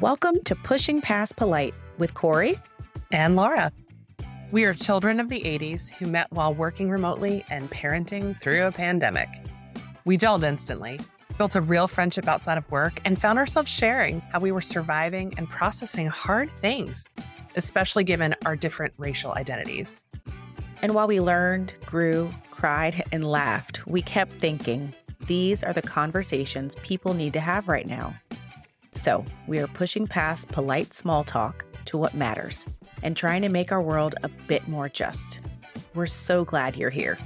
Welcome to Pushing Past Polite with Kori and Laura. We are children of the 80s who met while working remotely and parenting through a pandemic. We gelled instantly, built a real friendship outside of work, and found ourselves sharing how we were surviving and processing hard things, especially given our different racial identities. And while we learned, grew, cried, and laughed, we kept thinking these are the conversations people need to have right now. So, we are pushing past polite small talk to what matters and trying to make our world a bit more just. We're so glad you're here.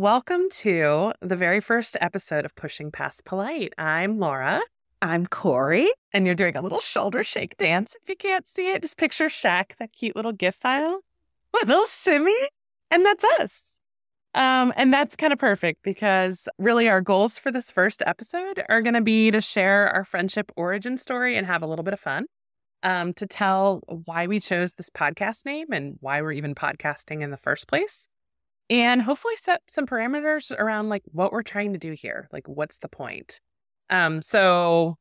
Welcome to the very first episode of Pushing Past Polite. I'm Laura. I'm Kori. And you're doing a little shoulder shake dance. If you can't see it, just picture Shaq, that cute little GIF file. What, little shimmy? And that's us. Um, and that's kind of perfect because really our goals for this first episode are going to be to share our friendship origin story and have a little bit of fun. Um, to tell why we chose this podcast name and why we're even podcasting in the first place. And hopefully set some parameters around like what we're trying to do here. Like, what's the point? Um, so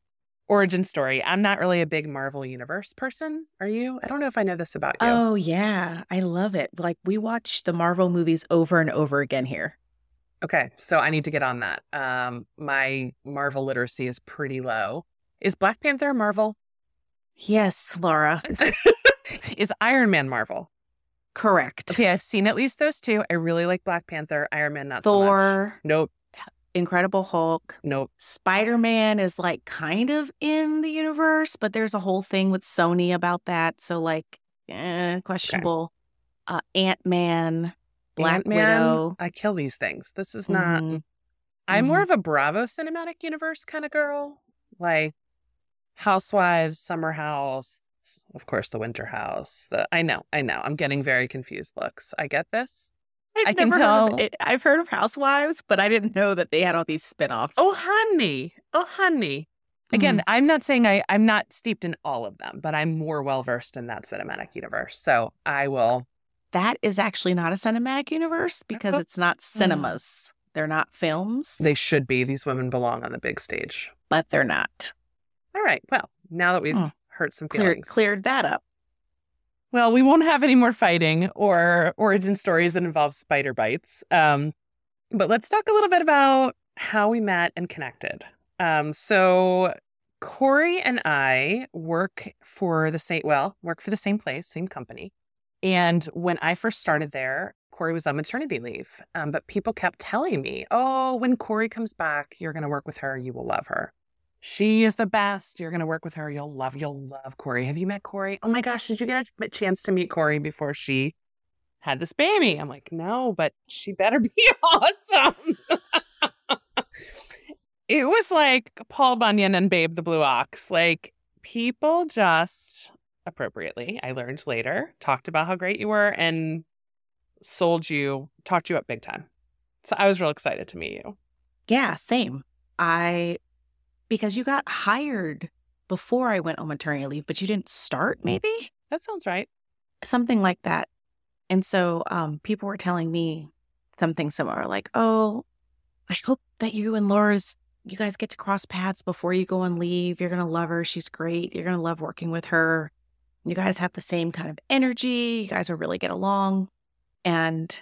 origin story. I'm not really a big Marvel Universe person. Are you? I don't know if I know this about you. Oh, yeah. I love it. Like, we watch the Marvel movies over and over again here. Okay. So I need to get on that. Um, my Marvel literacy is pretty low. Is Black Panther Marvel? Yes, Laura. is Iron Man Marvel? Correct. Okay, I've seen at least those two. I really like Black Panther. Iron Man, not Thor. so much. Nope. Incredible Hulk. Nope. Spider Man is like kind of in the universe, but there's a whole thing with Sony about that. So, like, eh, questionable. Okay. Uh, Ant Man, Black Ant-Man, Widow. I kill these things. This is not. Mm-hmm. I'm mm-hmm. more of a Bravo cinematic universe kind of girl. Like Housewives, Summer House, of course, the Winter House. The I know, I know. I'm getting very confused looks. I get this. I've i can tell. I've heard of Housewives, but I didn't know that they had all these spinoffs. Oh, honey. Oh, honey. Again, mm-hmm. I'm not saying I, I'm not steeped in all of them, but I'm more well versed in that cinematic universe. So I will. That is actually not a cinematic universe because oh. it's not cinemas. Mm. They're not films. They should be. These women belong on the big stage, but they're not. All right. Well, now that we've mm. hurt some feelings, cleared that up. Well, we won't have any more fighting or origin stories that involve spider bites. Um, but let's talk a little bit about how we met and connected. Um, so Kori and I work for the same well, work for the same place, same company. And when I first started there, Kori was on maternity leave. Um, but people kept telling me, "Oh, when Kori comes back, you're going to work with her. You will love her." She is the best. You're going to work with her. You'll love, you'll love Kori. Have you met Kori? Oh my gosh, did you get a chance to meet Kori before she had this baby? I'm like, no, but she better be awesome. it was like Paul Bunyan and Babe the Blue Ox. Like people just appropriately, I learned later, talked about how great you were and sold you, talked you up big time. So I was real excited to meet you. Yeah, same. I because you got hired before I went on maternity leave, but you didn't start, maybe? That sounds right. Something like that. And so um, people were telling me something similar, like, oh, I hope that you and Laura's, you guys get to cross paths before you go on leave. You're going to love her. She's great. You're going to love working with her. You guys have the same kind of energy. You guys will really get along. And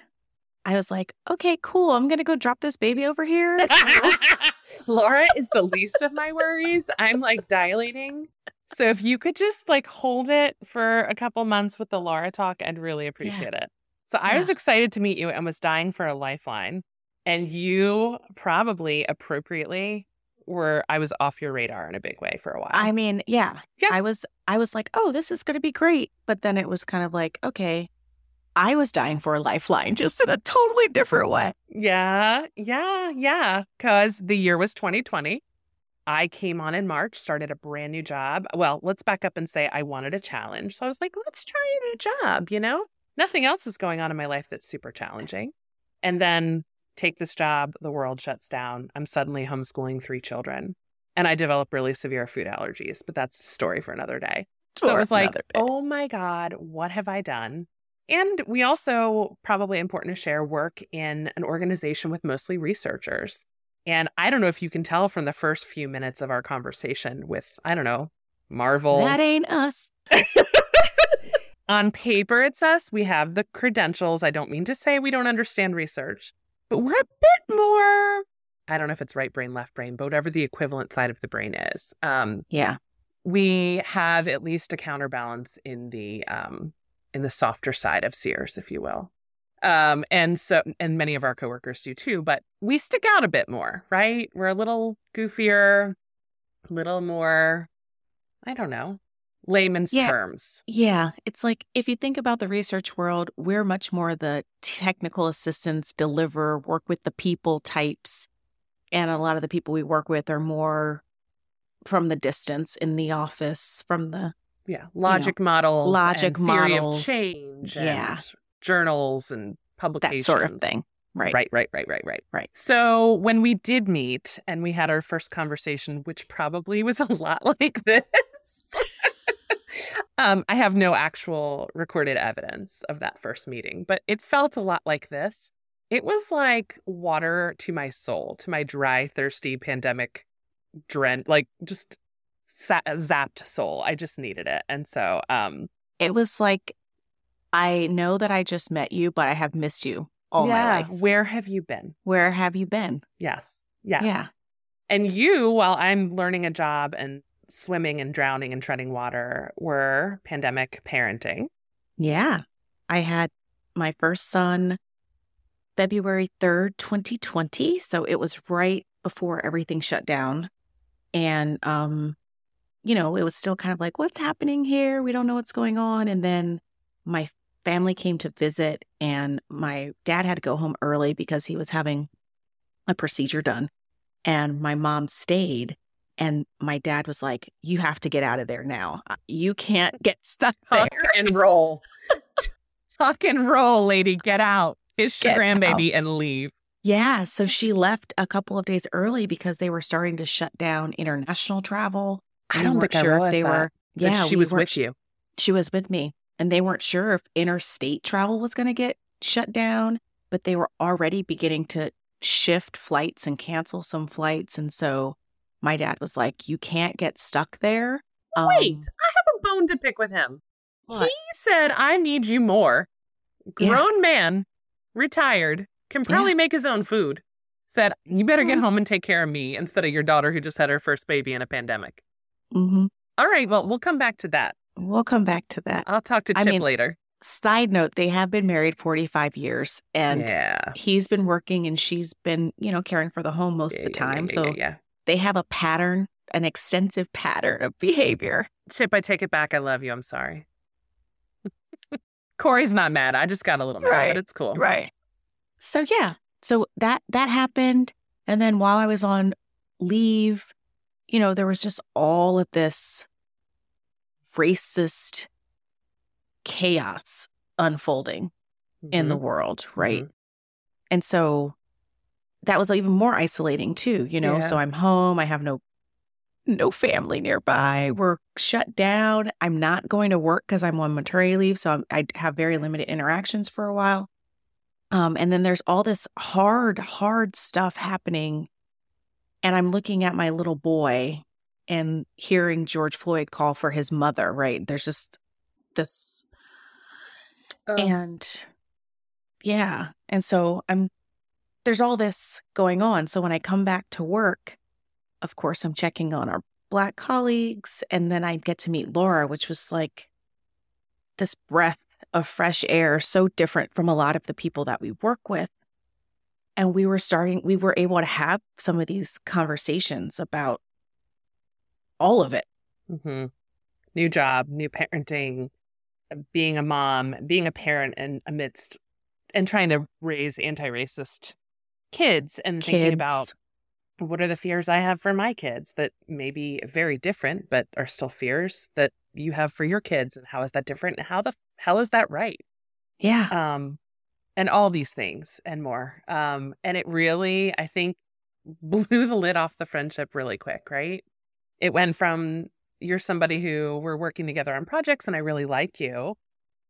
I was like, okay, cool. I'm going to go drop this baby over here. Laura is the least of my worries. I'm like dilating. So if you could just like hold it for a couple months with the Laura talk, I'd really appreciate yeah. it. So I was excited to meet you and was dying for a lifeline. And you probably appropriately were I was off your radar in a big way for a while. I mean, yeah. yeah. I was I was like, "Oh, this is going to be great." But then it was kind of like, "Okay, I was dying for a lifeline just in a totally different way. Yeah, yeah, yeah. Because the year was 2020. I came on in March, started a brand new job. Well, let's back up and say I wanted a challenge. So I was like, let's try a new job, you know? Nothing else is going on in my life that's super challenging. And then take this job, the world shuts down. I'm suddenly homeschooling three children. And I develop really severe food allergies, but that's a story for another day. So it was like, oh my God, what have I done? And we also, probably important to share, work in an organization with mostly researchers. And I don't know if you can tell from the first few minutes of our conversation with, I don't know, Marvel. That ain't us. On paper, it's us. We have the credentials. I don't mean to say we don't understand research, but we're a bit more. I don't know if it's right brain, left brain, but whatever the equivalent side of the brain is. Um, Yeah. we have at least a counterbalance in the um, in the softer side of Sears, if you will. Um, and so, and many of our coworkers do too. But we stick out a bit more, right? We're a little goofier, a little more. I don't know, layman's Yeah. terms. Yeah. It's like if you think about the research world, we're much more the technical assistants, deliver, work with the people types. And a lot of the people we work with are more from the distance in the office, from the Yeah, logic models, logic and models. of change, Yeah. and journals and publications that sort of thing. Right. Right, right, right, right, right. Right. So when we did meet and we had our first conversation, which probably was a lot like this, um, I have no actual recorded evidence of that first meeting, but it felt a lot like this. It was like water to my soul, to my dry, thirsty, pandemic, drenched, like just sa- zapped soul. I just needed it, and so um, It was like, I know that I just met you, but I have missed you all yeah, my life. Where have you been? Where have you been? Yes, yes, Yeah. And you, while I'm learning a job and swimming and drowning and treading water, were pandemic parenting. Yeah. I had my first son February 3rd, 2020. So it was right before everything shut down. And, um, you know, it was still kind of like, what's happening here? We don't know what's going on. And then my family came to visit, and my dad had to go home early because he was having a procedure done. And my mom stayed. And my dad was like, You have to get out of there now. Uh, You can't get stuck there. And roll. Tuck and roll, lady. Get out. Kiss your grandbaby and leave. Yeah. So she left a couple of days early because they were starting to shut down international travel. I don't weren't think sure if realized they that, were. that Yeah, she we was with you. she was with me and they weren't sure if interstate travel was going to get shut down but they were already beginning to shift flights and cancel some flights and so my dad was like you can't get stuck there Um, Wait, I have a bone to pick with him. What? He said, I need you more. Yeah. Grown man, retired, can probably make his own food. Said, you better get Mhm. home and take care of me instead of your daughter who just had her first baby in a pandemic. Mhm. All right, well, we'll come back to that. we'll come back to that I'll talk to I Chip mean, later. side note they have been married 45 years and yeah. he's been working and she's been you know caring for the home most Yeah, of the time yeah, so yeah, yeah. they have a pattern an extensive pattern of behavior Chip, I take it back. I love you. I'm sorry. Kori's not mad. I just got a little mad, Right, but it's cool. Right. So yeah. So that that happened and then while I was on leave, you know, there was just all of this racist chaos unfolding in the Mhm. world, right? Mhm. And so that was even more isolating too, you know. Yeah. So I'm home, I have no no family nearby. We're shut down. I'm not going to work because I'm on maternity leave, so I'm, I have very limited interactions for a while. Um, and then there's all this hard, hard stuff happening, and I'm looking at my little boy and hearing George Floyd call for his mother. Right? There's just this Ugh. and yeah. And so I'm there's all this going on. So when I come back to work, of course I'm checking on our black colleagues and then I get to meet Laura, which was like this breath of fresh air, so different from a lot of the people that we work with. And we were starting we were able to have some of these conversations about all of it. hmm New job, new parenting, being a mom, being a parent, and amidst and trying to raise anti-racist kids, and thinking about what are the fears I have for my kids that may be very different, but are still fears that you have for your kids, and how is that different? And how the hell is that right? Yeah. um and all these things and more um and it really i think blew the lid off the friendship really quick right it went from you're somebody who we're working together on projects and i really like you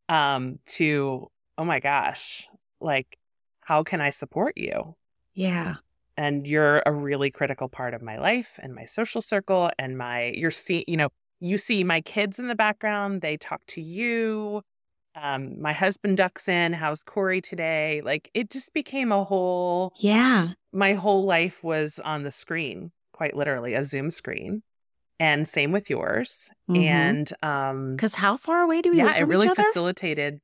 um, to, oh my gosh, like, how can I support you? Yeah. And you're a really critical part of my life and my social circle and my, you're see, you know, you see my kids in the background, they talk to you. Um, my husband ducks in, how's Kori today? Like it just became a whole, Yeah. my whole life was on the screen, quite literally, a Zoom screen. And same with yours. Mhm. And um, Because how far away do we yeah, it really facilitated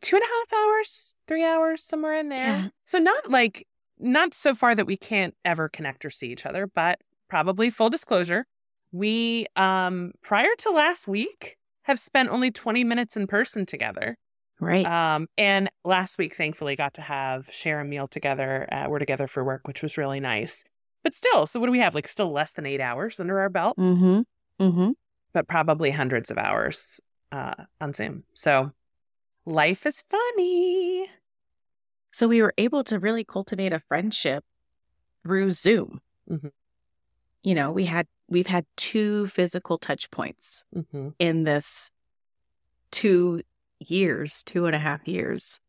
two and a half hours, three hours, somewhere in there. Yeah. So not like not so far that we can't ever connect or see each other, but probably full disclosure, we um prior to last week have spent only 20 minutes in person together. Right. Um and last week thankfully got to have share a meal together. Uh, we're together for work, which was really nice. But still, so what do we have? Like still less than 8 hours under our belt, mm-hmm. Mm-hmm. but probably hundreds of hours uh on Zoom. So life is funny. So we were able to really cultivate a friendship through Zoom. Mhm. You know, we had we've had two physical touch points Mhm. in this two years, two and a half years.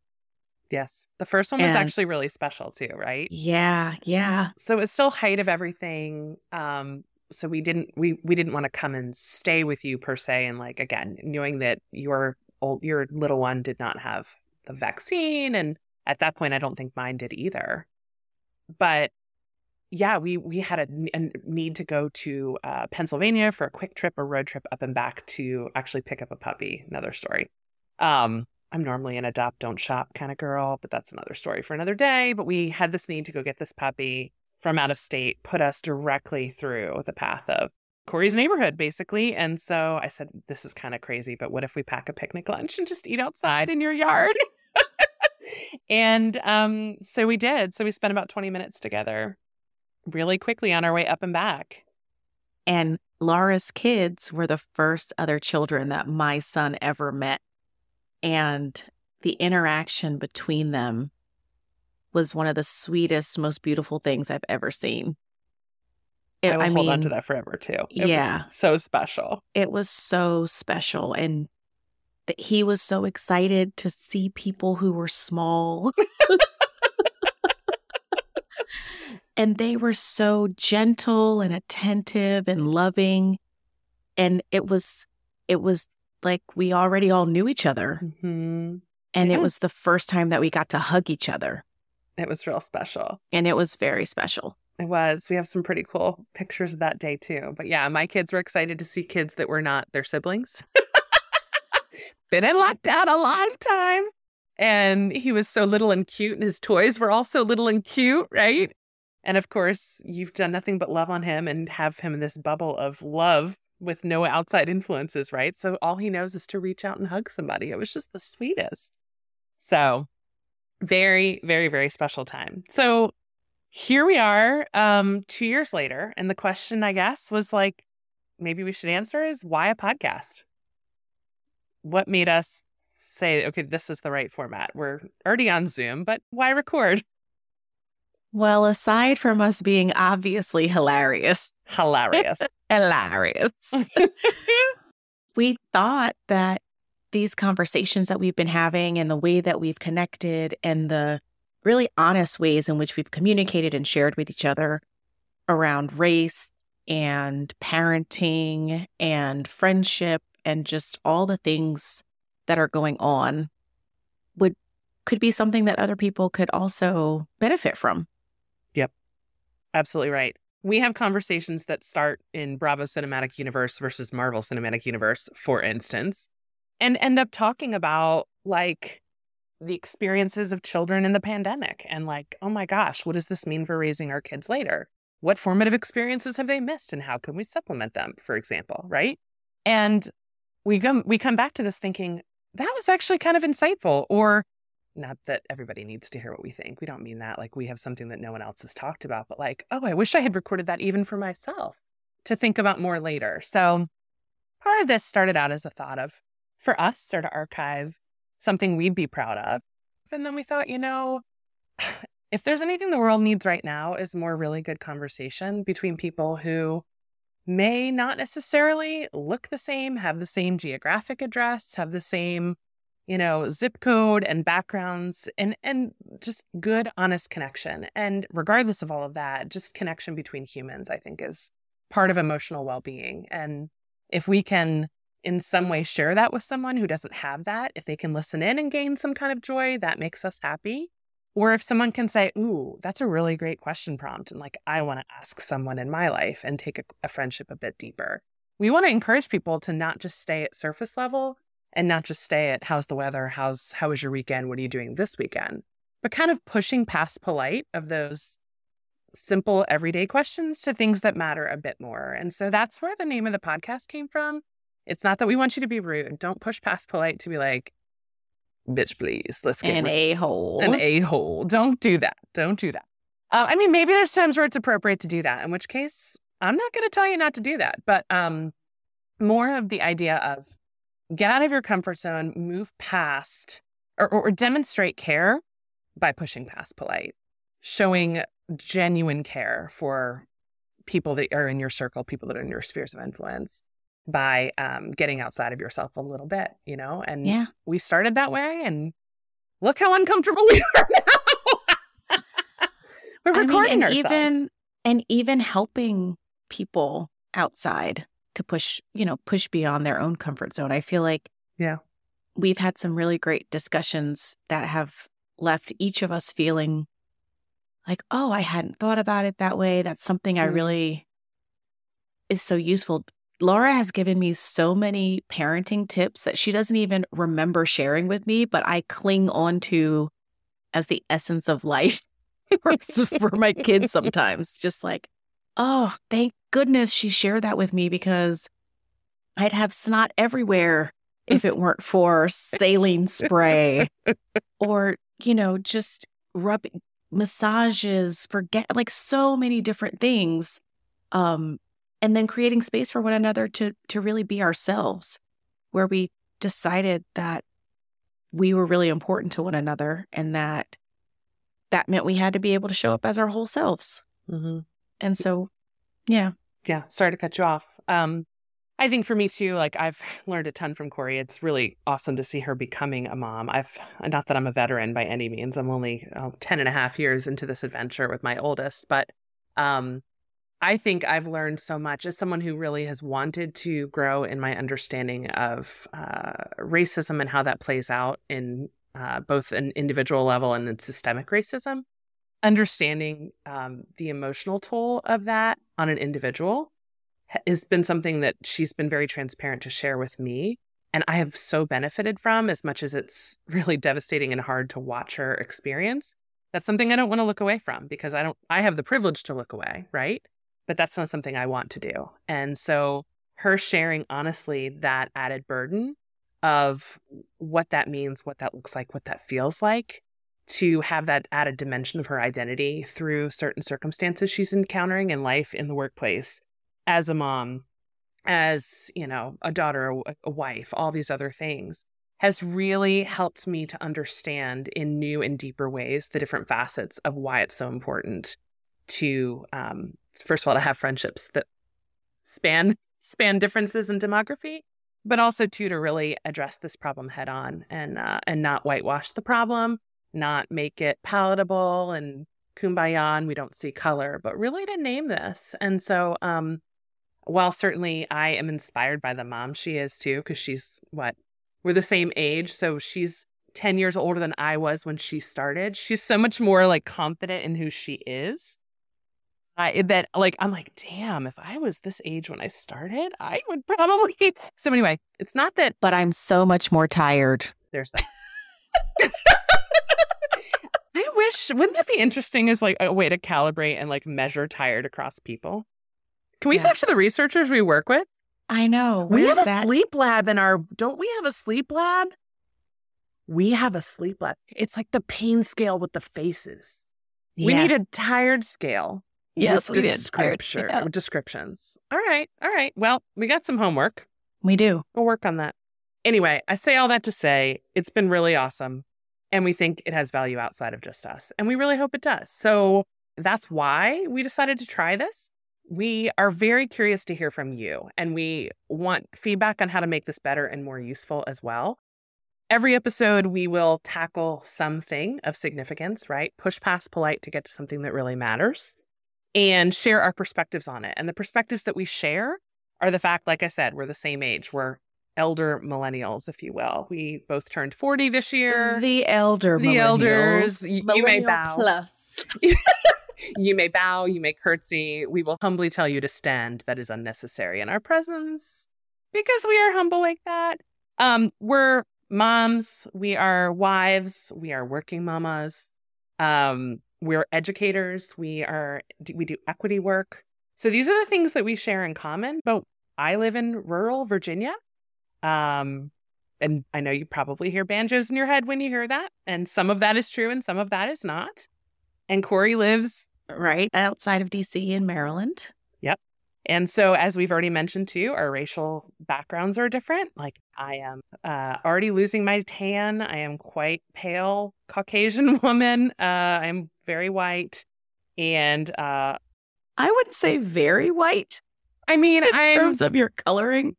Yes. The first one was And- actually really special too, right? Yeah, yeah. So it's still height of everything. Um, so we didn't we we didn't want to come and stay with you per se, and like again, knowing that your old your little one did not have the vaccine, and at that point, I don't think mine did either. But yeah, we we had a, a need to go to uh, Pennsylvania for a quick trip, a road trip up and back to actually pick up a puppy. Another story. Um, I'm normally an adopt, don't shop kind of girl, but that's another story for another day. But we had this need to go get this puppy from out of state, put us directly through the path of Kori's neighborhood, basically. And so I said, This is kind of crazy, but what if we pack a picnic lunch and just eat outside in your yard? and um, so we did. So we spent about 20 minutes together really quickly on our way up and back. And Laura's kids were the first other children that my son ever met. And the interaction between them was one of the sweetest, most beautiful things I've ever seen. It- I will I hold on to that forever too. It was yeah. so special. it was so special. And that he was so excited to see people who were small. and they were so gentle and attentive and loving. And it was, it was like we already all knew each other. hmm And Yeah. it was the first time that we got to hug each other. It was real special. And it was very special. It was. We have some pretty cool pictures of that day too. But yeah, my kids were excited to see kids that were not their siblings. Been in lockdown a long time. And he was so little and cute, and his toys were all so little and cute, right? And of course, you've done nothing but love on him and have him in this bubble of love with no outside influences, right? So all he knows is to reach out and hug somebody. It was just the sweetest. So, very, very, very special time. So, here we are um 2 years later and the question I guess was like maybe we should answer is why a podcast? What made us say okay this is the right format? We're already on Zoom, but why record? Well, aside from us being obviously hilarious, Hilarious. hilarious, we thought that these conversations that we've been having and the way that we've connected and the really honest ways in which we've communicated and shared with each other around race and parenting and friendship and just all the things that are going on would could be something that other people could also benefit from. Absolutely right. We have conversations that start in Bravo Cinematic Universe versus Marvel Cinematic Universe, for instance, and end up talking about like the experiences of children in the pandemic and like, oh my gosh, what does this mean for raising our kids later? What formative experiences have they missed and how can we supplement them, for example, right? And we come we come back to this thinking that was actually kind of insightful or not that everybody needs to hear what we think. We don't mean that like we have something that no one else has talked about, but like, oh, I wish I had recorded that even for myself to think about more later. So part of this started out as a thought of for us or to archive something we'd be proud of. And then we thought, you know, if there's anything the world needs right now is more really good conversation between people who may not necessarily look the same, have the same geographic address, have the same, you know, zip code and backgrounds and and just good honest connection. And regardless of all of that, just connection between humans I think is part of emotional well-being. And if we can in some way share that with someone who doesn't have that, if they can listen in and gain some kind of joy, that makes us happy. Or if someone can say, Ooh, that's a really great question prompt. And like, I want to ask someone in my life and take a, a friendship a bit deeper. We want to encourage people to not just stay at surface level and not just stay at how's the weather? How's, how was your weekend? What are you doing this weekend? But kind of pushing past polite of those simple everyday questions to things that matter a bit more. And so that's where the name of the podcast came from. It's not that we want you to be rude. Don't push past polite to be like, bitch, please. Let's get an a hole. An a hole. Don't do that. Don't do that. Uh, I mean, maybe there's times where it's appropriate to do that, in which case I'm not going to tell you not to do that. But um, more of the idea of get out of your comfort zone, move past, or, or demonstrate care by pushing past polite, showing genuine care for people that are in your circle, people that are in your spheres of influence by um, getting outside of yourself a little bit, you know? And yeah. we started that way and look how uncomfortable we are now. We're recording I mean, and ourselves. Even, and even helping people outside to push, you know, push beyond their own comfort zone. I feel like yeah. We've had some really great discussions that have left each of us feeling like, oh, I hadn't thought about it that way. That's something mm. I really is so useful Laura has given me so many parenting tips that she doesn't even remember sharing with me, but I cling on to as the essence of life for my kids sometimes. Just like, oh, thank goodness she shared that with me because I'd have snot everywhere if it weren't for saline spray or, you know, just rubbing massages, forget like so many different things. Um, and then creating space for one another to to really be ourselves where we decided that we were really important to one another and that that meant we had to be able to show up as our whole selves mm-hmm. and so yeah yeah sorry to cut you off. Um i think for me too like i've learned a ton from kori. It's really awesome to see her becoming a mom. I've not that i'm a veteran by any means. I'm only oh, 10 and a half years into this adventure with my oldest but um I think I've learned so much. As someone who really has wanted to grow in my understanding of uh, racism and how that plays out in uh, both an individual level and in systemic racism. Understanding um, the emotional toll of that on an individual has been something that she's been very transparent to share with me. And I have so benefited from as much as it's really devastating and hard to watch her experience. That's something I don't want to look away from because I don't, I have the privilege to look away, right? but that's not something I want to do. And so her sharing honestly that added burden of what that means, what that looks like, what that feels like to have that added dimension of her identity through certain circumstances she's encountering in life in the workplace as a mom as you know a daughter a wife all these other things has really helped me to understand in new and deeper ways the different facets of why it's so important to um, first of all to have friendships that span span differences in demography but also too to really address this problem head on and uh, and not whitewash the problem not make it palatable and kumbaya and we don't see color but really to name this and so um while certainly i am inspired by the mom she is too because she's what we're the same age so she's 10 years older than i was when she started she's so much more like confident in who she is I, that like I'm like, damn, if I was this age when I started, I would probably. So anyway, it's not that, but I'm so much more tired. There's that. I wish wouldn't that be interesting as like a way to calibrate and like measure tired across people? Can we yeah. talk to the researchers we work with? I know. we have a that? sleep lab in our don't we have a sleep lab? We have a sleep lab. It's like the pain scale with the faces. Yes. We need a tired scale. Yes, we description, yeah. descriptions. All right, all right. Well, we got some homework. We do. We'll work on that. Anyway, I say all that to say it's been really awesome. And we think it has value outside of just us. And we really hope it does. So that's why we decided to try this. we are very curious to hear from you and we want feedback on how to make this better and more useful as well. Every episode, we will tackle something of significance, right? Push past polite to get to something that really matters and share our perspectives on it. And the perspectives that we share are the fact, like I said, we're the same age. We're elder millennials, if you will. We both turned 40 this year. The elder The elders. You, you may bow. Plus. you may bow, you may curtsy. We will humbly tell you to stand. That is unnecessary in our presence because we are humble like that. Um, we're moms, we are wives, we are working mamas. Um, we're educators, we are we do equity work. So these are the things that we share in common. But I live in rural Virginia. Um, and I know you probably hear banjos in your head when you hear that. And some of that is true and some of that is not. And Corey lives Right outside of DC in Maryland. Yep. And so, as we've already mentioned too, our racial backgrounds are different. Like, I am uh, already losing my tan. I am quite pale Caucasian woman. Uh, I'm very white. And uh, I would say very white I mean, in I'm. terms of your coloring.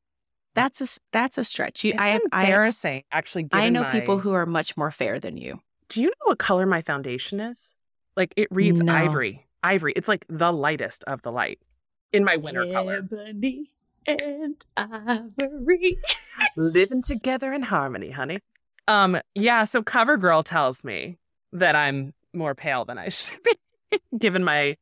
That's a that's a stretch. You, It's I, I embarrassing, actually. I know my- people who are much more fair than you. Do you know what color my foundation is? Like, it reads No. ivory. Ivory. It's like the lightest of the light in my winter color. Ebony and ivory. living together in harmony, honey. Um, yeah, so CoverGirl tells me that I'm more pale than I should be, given my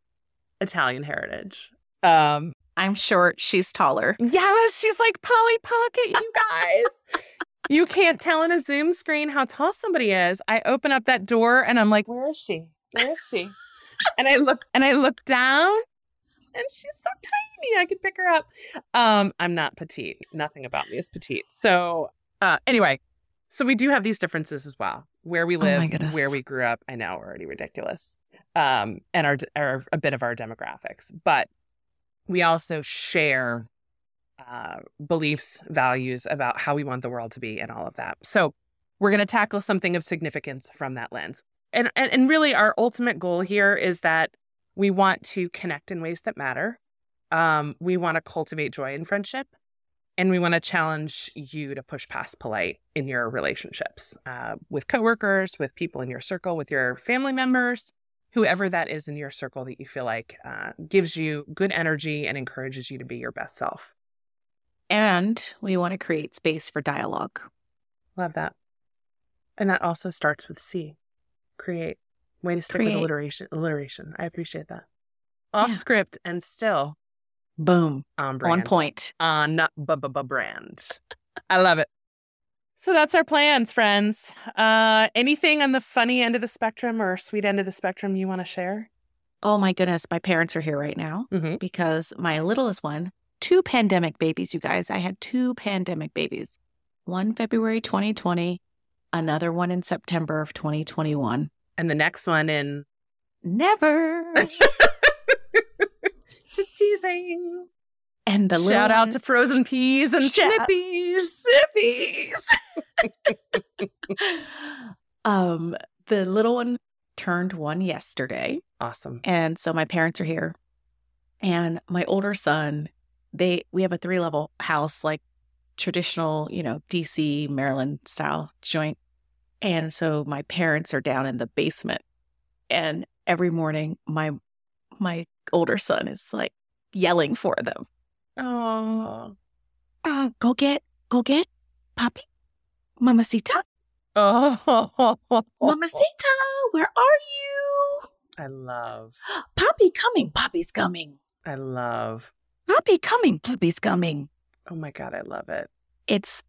Italian heritage. Um, I'm short. She's taller. yeah, she's like Polly Pocket, you guys. you can't tell in a Zoom screen how tall somebody is. I open up that door and I'm like, where is she? Where is she? and I look and I look down and she's so tiny. I could pick her up. Um, I'm not petite. Nothing about me is petite. So uh anyway, so we do have these differences as well. Where we Oh live, goodness. where we grew up. I know we're already ridiculous. Um, and our, our a bit of our demographics. But we also share uh, beliefs, values about how we want the world to be, and all of that. So we're going to tackle something of significance from that lens. And, and and really, our ultimate goal here is that we want to connect in ways that matter. Um, we want to cultivate joy in friendship, and we want to challenge you to push past polite in your relationships uh, with coworkers, with people in your circle, with your family members, whoever that is in your circle that you feel like uh, gives you good energy and encourages you to be your best self. And we want to create space for dialogue. Love that. And that also starts with C. Create. Way to stick with alliteration. Alliteration. I appreciate that. Off Yeah. script and still Boom. on brand. On point. On bu- bu- brand. I love it. So that's our plans, friends. Uh, anything on the funny end of the spectrum or sweet end of the spectrum you want to share? Oh my goodness. My parents are here right now Mm-hmm. because my littlest one, two pandemic babies, you guys. I had two pandemic babies. One February 2020, another one in September of 2021. And the next one in Never. just teasing. And the little Shout out one- to frozen peas and Shout- snippies. Sippies. um, the little one turned one yesterday. Awesome. And so my parents are here. And my older son, they we have a three level house, like traditional, you know, DC, Maryland style joint. And so my parents are down in the basement. And every morning my my older son is like yelling for them. Oh. Uh, go get, go get Papi. Mamacita. Oh. Mamacita, where are you? I love, Poppy coming. Poppy's coming. I love. Poppy coming. Poppy's coming. Oh my God, I love it. It's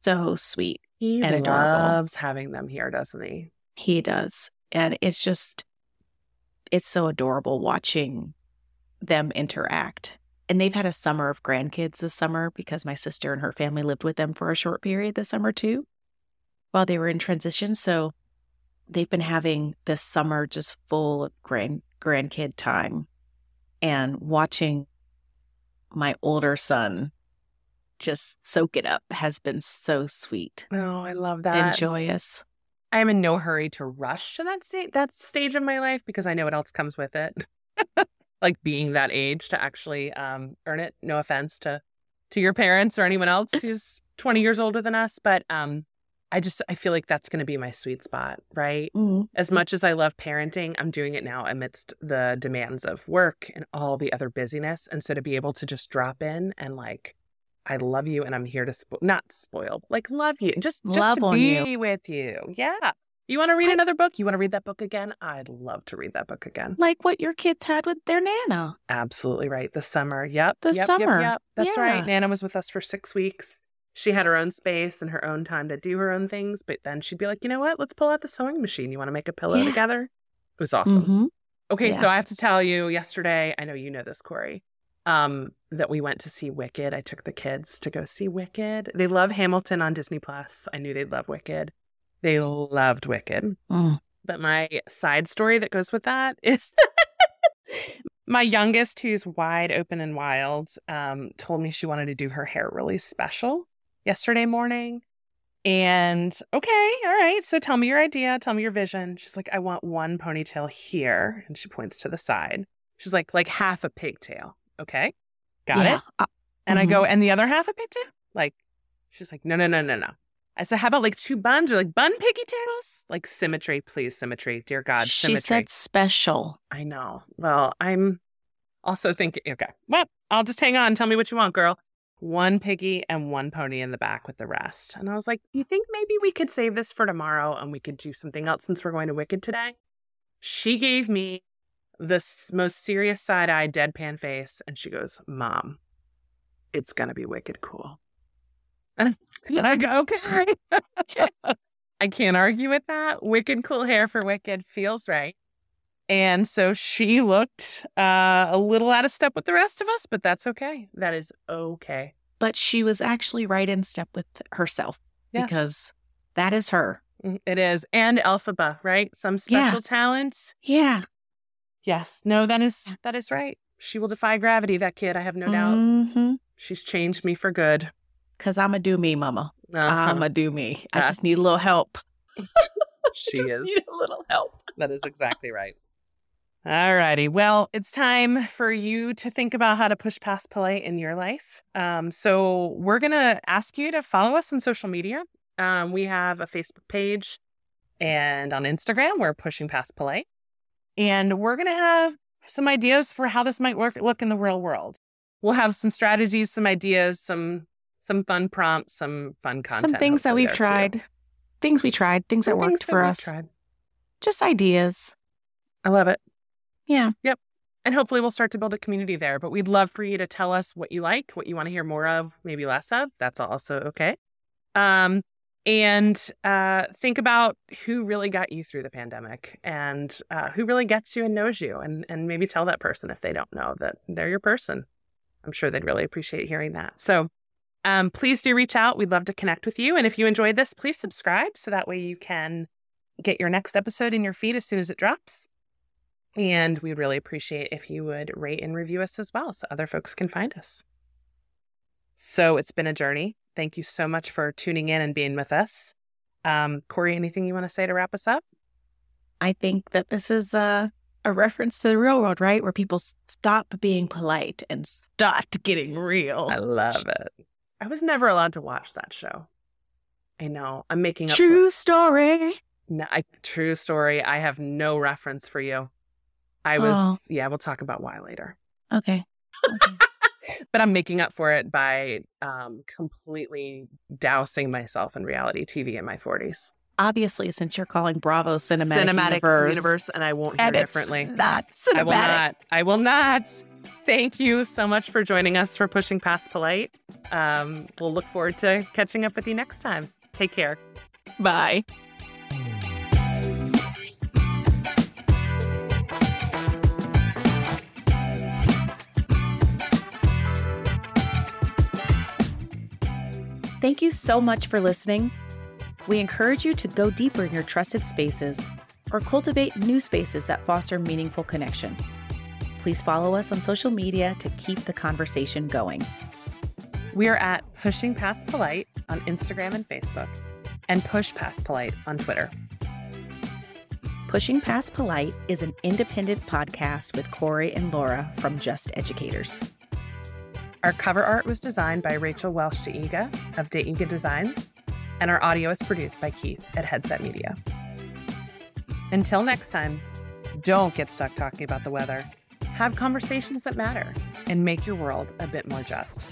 so sweet. He And adorable. loves having them here, doesn't he? He does. And it's just, it's so adorable watching them interact. And they've had a summer of grandkids this summer because my sister and her family lived with them for a short period this summer too, while they were in transition. So they've been having this summer just full of grand grandkid time and watching my older son just soak it up has been so sweet Oh, I love that. and joyous. I am in no hurry to rush to that state that stage of my life because I know what else comes with it. like being that age to actually um, earn it. No offense to to your parents or anyone else who's 20 years older than us, but um, I just I feel like that's going to be my sweet spot, right? Mm-hmm. As much as I love parenting, I'm doing it now amidst the demands of work and all the other busyness, and so to be able to just drop in and like, I love you, and I'm here to spo- not spoil, like love you, just just Love to be you. with you. Yeah. You want to read I- another book? You want to read that book again? I'd love to read that book again. Like what your kids had with their Nana. Absolutely right. The summer. Yep. The yep, yep, summer. Yep. That's Yeah. right. Nana was with us for six weeks. She had her own space and her own time to do her own things. But then she'd be like, you know what? Let's pull out the sewing machine. You want to make a pillow Yeah. together? It was awesome. Mhm. Okay. Yeah. So I have to tell you, yesterday, I know you know this, Kori, um, that we went to see Wicked. I took the kids to go see Wicked. They love Hamilton on Disney Plus. I knew they'd love Wicked. They loved Wicked. Mm. But my side story that goes with that is my youngest, who's wide open and wild, um, told me she wanted to do her hair really special yesterday morning. And okay, all right. So tell me your idea. Tell me your vision. She's like, I want one ponytail here. And she points to the side. She's like, like half a pigtail. Okay. Got Yeah. it. Uh, And I Mhm. go, and the other half a pigtail? Like, she's like, no, no, no, no, no. Uh, I said, how about like two buns or like bun pigtails? Like symmetry, please, symmetry. Dear God, symmetry. she said special. I know. Well, I'm also thinking, okay, well, I'll just hang on. Tell me what you want, girl. One piggy and one pony in the back with the rest. And I was like, you think maybe we could save this for tomorrow and we could do something else since we're going to Wicked today? She gave me the most serious side eye, deadpan face. And she goes, Mom, it's going to be wicked cool. And then I go, okay. I can't argue with that. Wicked cool hair for Wicked feels right. And so she looked uh, a little out of step with the rest of us, but that's okay. That is okay. But she was actually right in step with herself Yes. because that is her. Mm, it is. And Elphaba, right? Some Yeah. special talent. Yeah. Yes. No, that is that is right. She will defy gravity, that kid. I have no doubt. Mm-hmm. She's changed me for good. Cause I'm a do me, mama. Uh-huh. I'm a do me. I just need a little help. she is. a little help. That is exactly right. All righty. Well, it's time for you to think about how to push past polite in your life. Um, so we're gonna ask you to follow us on social media. Um, we have a Facebook page, and on Instagram, we're pushing past polite, and we're gonna have some ideas for how this might work look in the real world. We'll have some strategies, some ideas, some some fun prompts, some fun content. Some things that we've there, too. tried. Things we tried. Things that worked things for we've us. tried. Just ideas. I love it. Yeah. Yep. And hopefully we'll start to build a community there. But we'd love for you to tell us what you like, what you want to hear more of, maybe less of. That's also okay. Um, and uh, think about who really got you through the pandemic and uh, who really gets you and knows you. And, and maybe tell that person if they don't know that they're your person. I'm sure they'd really appreciate hearing that. So um, please do reach out. We'd love to connect with you. And if you enjoyed this, please subscribe so that way you can get your next episode in your feed as soon as it drops. And we'd really appreciate if you would rate and review us as well so other folks can find us. So it's been a journey. Thank you so much for tuning in and being with us. Um, Kori, anything you want to say to wrap us up? I think that this is a, a reference to the real world, right? Where people stop being polite and start getting real. I love it. I was never allowed to watch that show. I know. I'm making up. for- True story. No, I, true story. I have no reference for you. I was, Oh. yeah, we'll talk about why later. Okay. Okay. but I'm making up for it by um, completely dousing myself in reality TV in my 40s. Obviously, since you're calling Bravo Cinematic, cinematic Universe, and I won't hear differently. not I will not. I will not. Thank you so much for joining us for Pushing Past Polite. Um, we'll look forward to catching up with you next time. Take care. Bye. Thank you so much for listening. We encourage you to go deeper in your trusted spaces or cultivate new spaces that foster meaningful connection. Please follow us on social media to keep the conversation going. We are at Pushing Past Polite on Instagram and Facebook, and Push Past Polite on Twitter. Pushing Past Polite is an independent podcast with Kori and Laura from Just Educators. Our cover art was designed by Rachel Welsh Deiga of Deiga Designs, and our audio is produced by Keith at Headset Media. Until next time, don't get stuck talking about the weather. Have conversations that matter and make your world a bit more just.